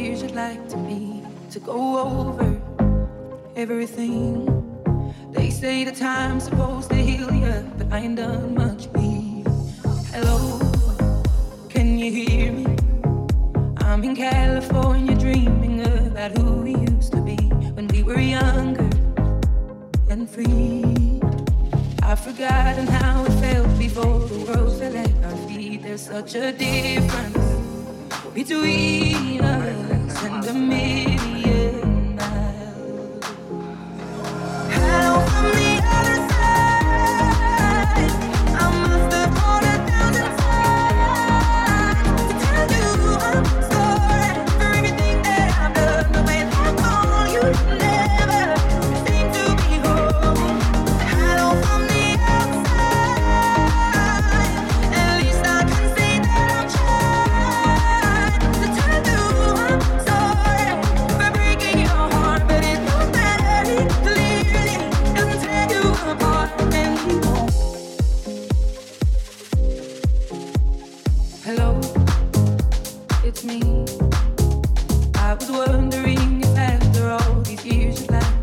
years you'd like to be to go over everything. They say the time's supposed to heal you, but I ain't done much. healing. hello, can you hear me? I'm in California dreaming about who we used to be when we were younger and free. I've forgotten how it felt before the world fell at our feet. There's such a difference between us and the middle. I was wondering if after all these years of life.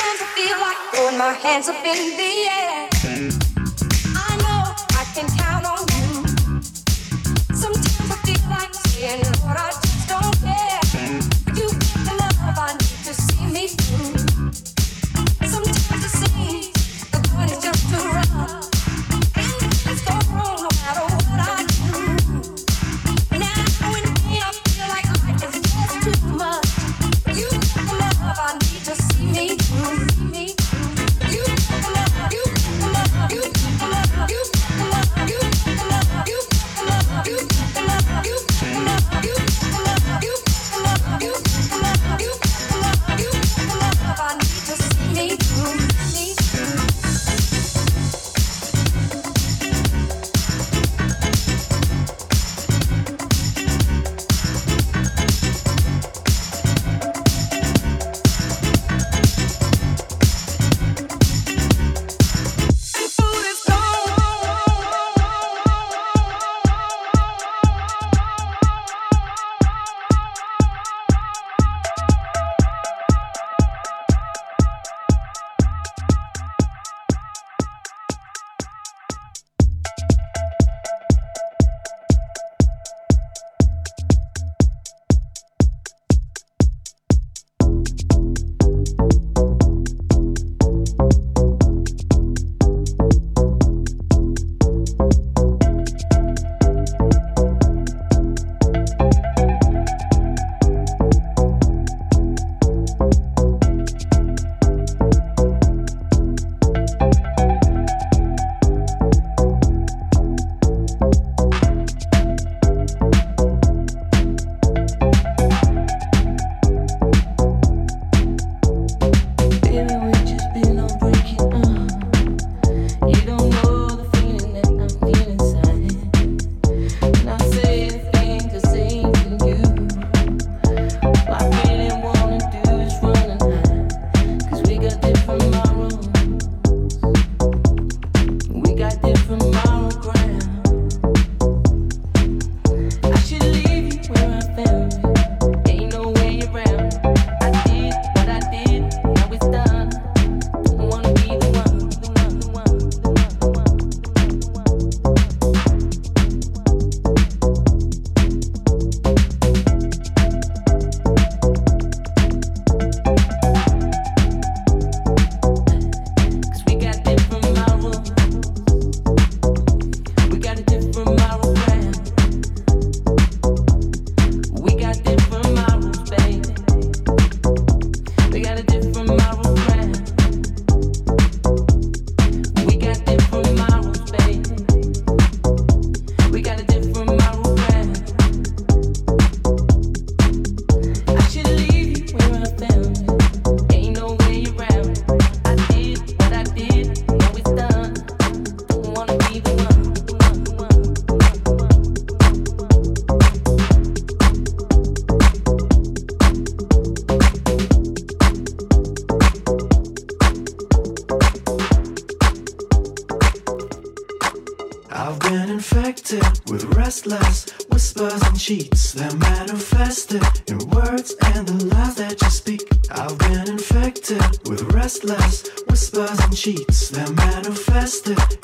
Sometimes I feel like throwing my hands up in the air. I know I can count on you. Sometimes I feel like saying.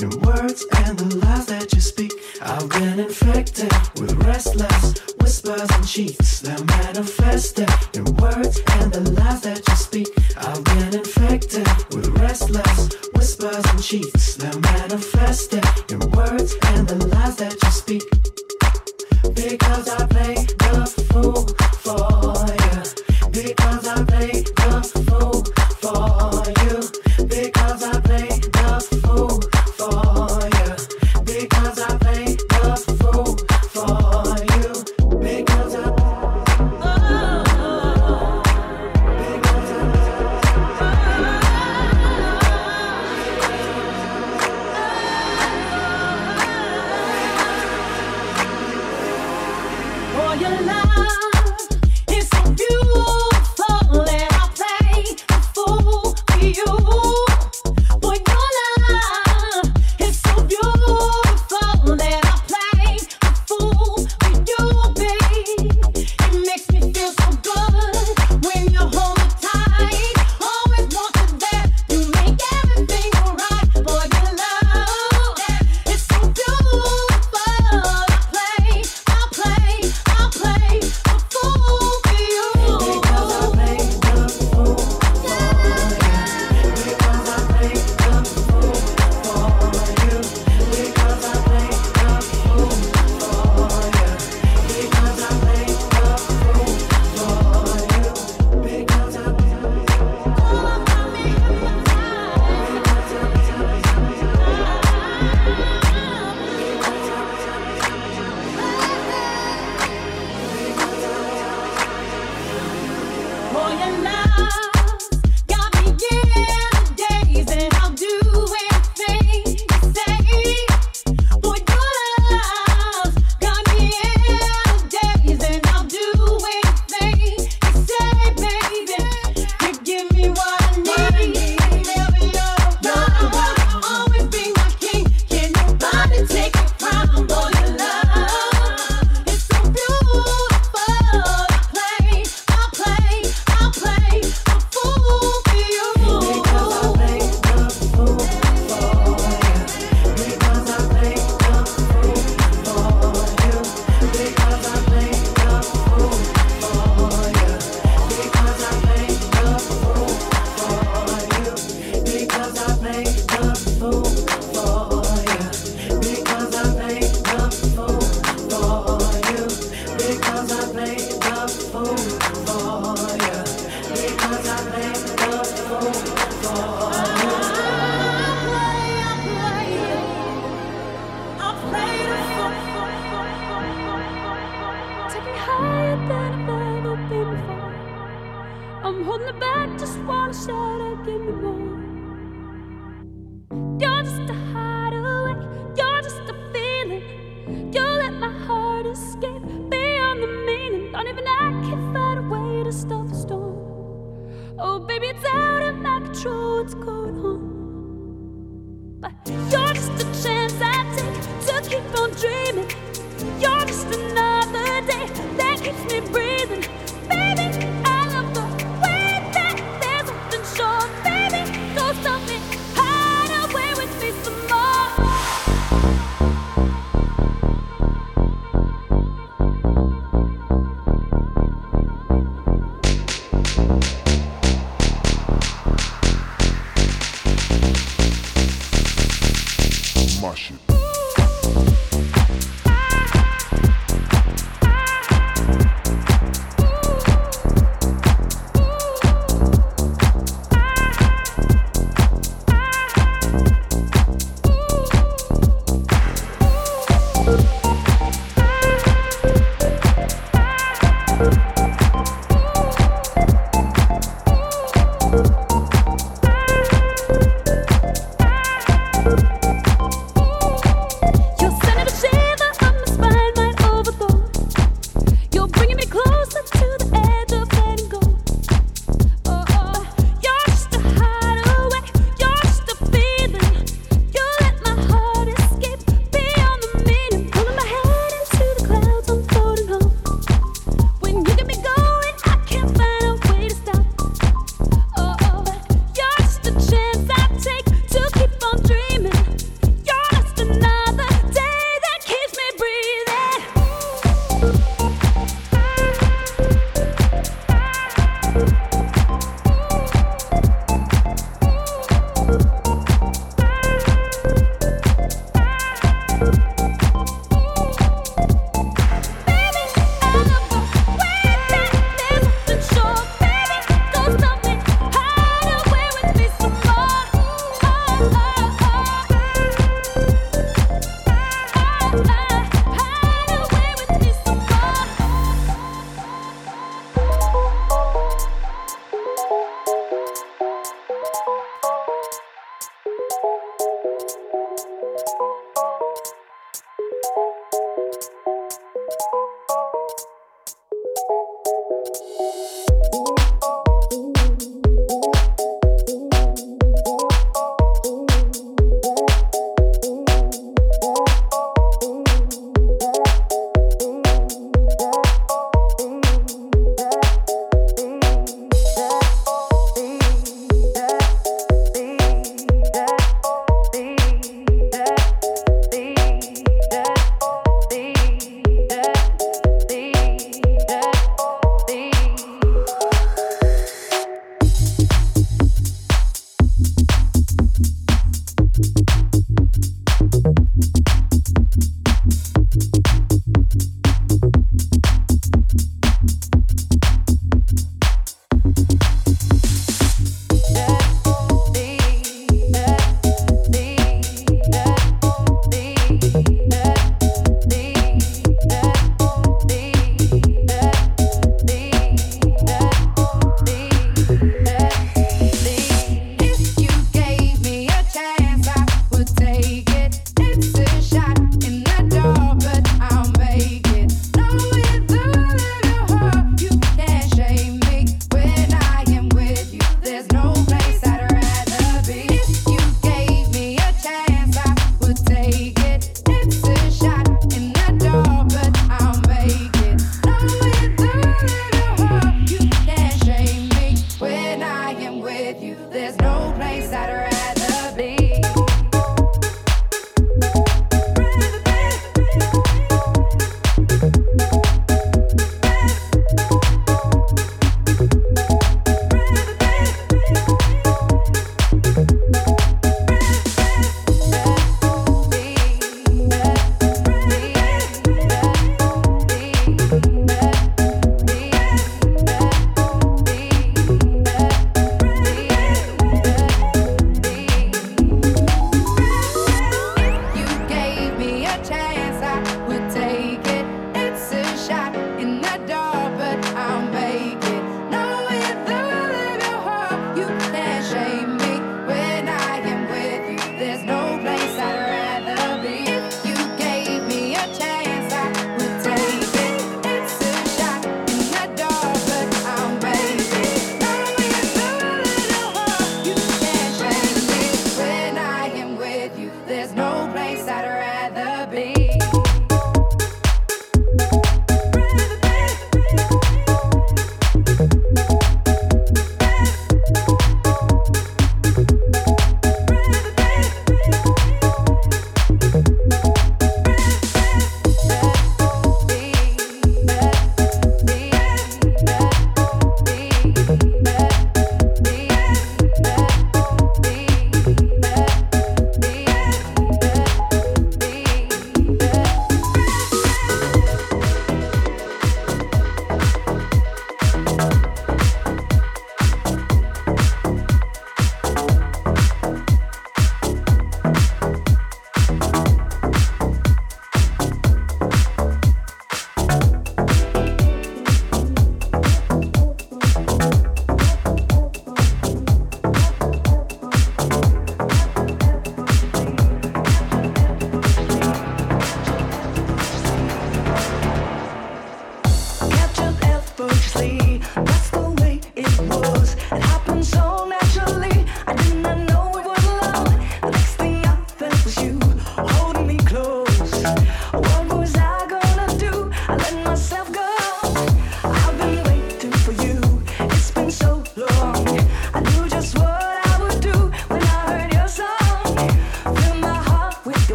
Your words and the lies that you speak. I've been infected with restless whispers and cheats that manifested. in words and the lies that you speak. I've been infected with restless whispers and cheats that manifested. in words and the lies that you speak. Because I play the fool for you. Because I play the fool for you.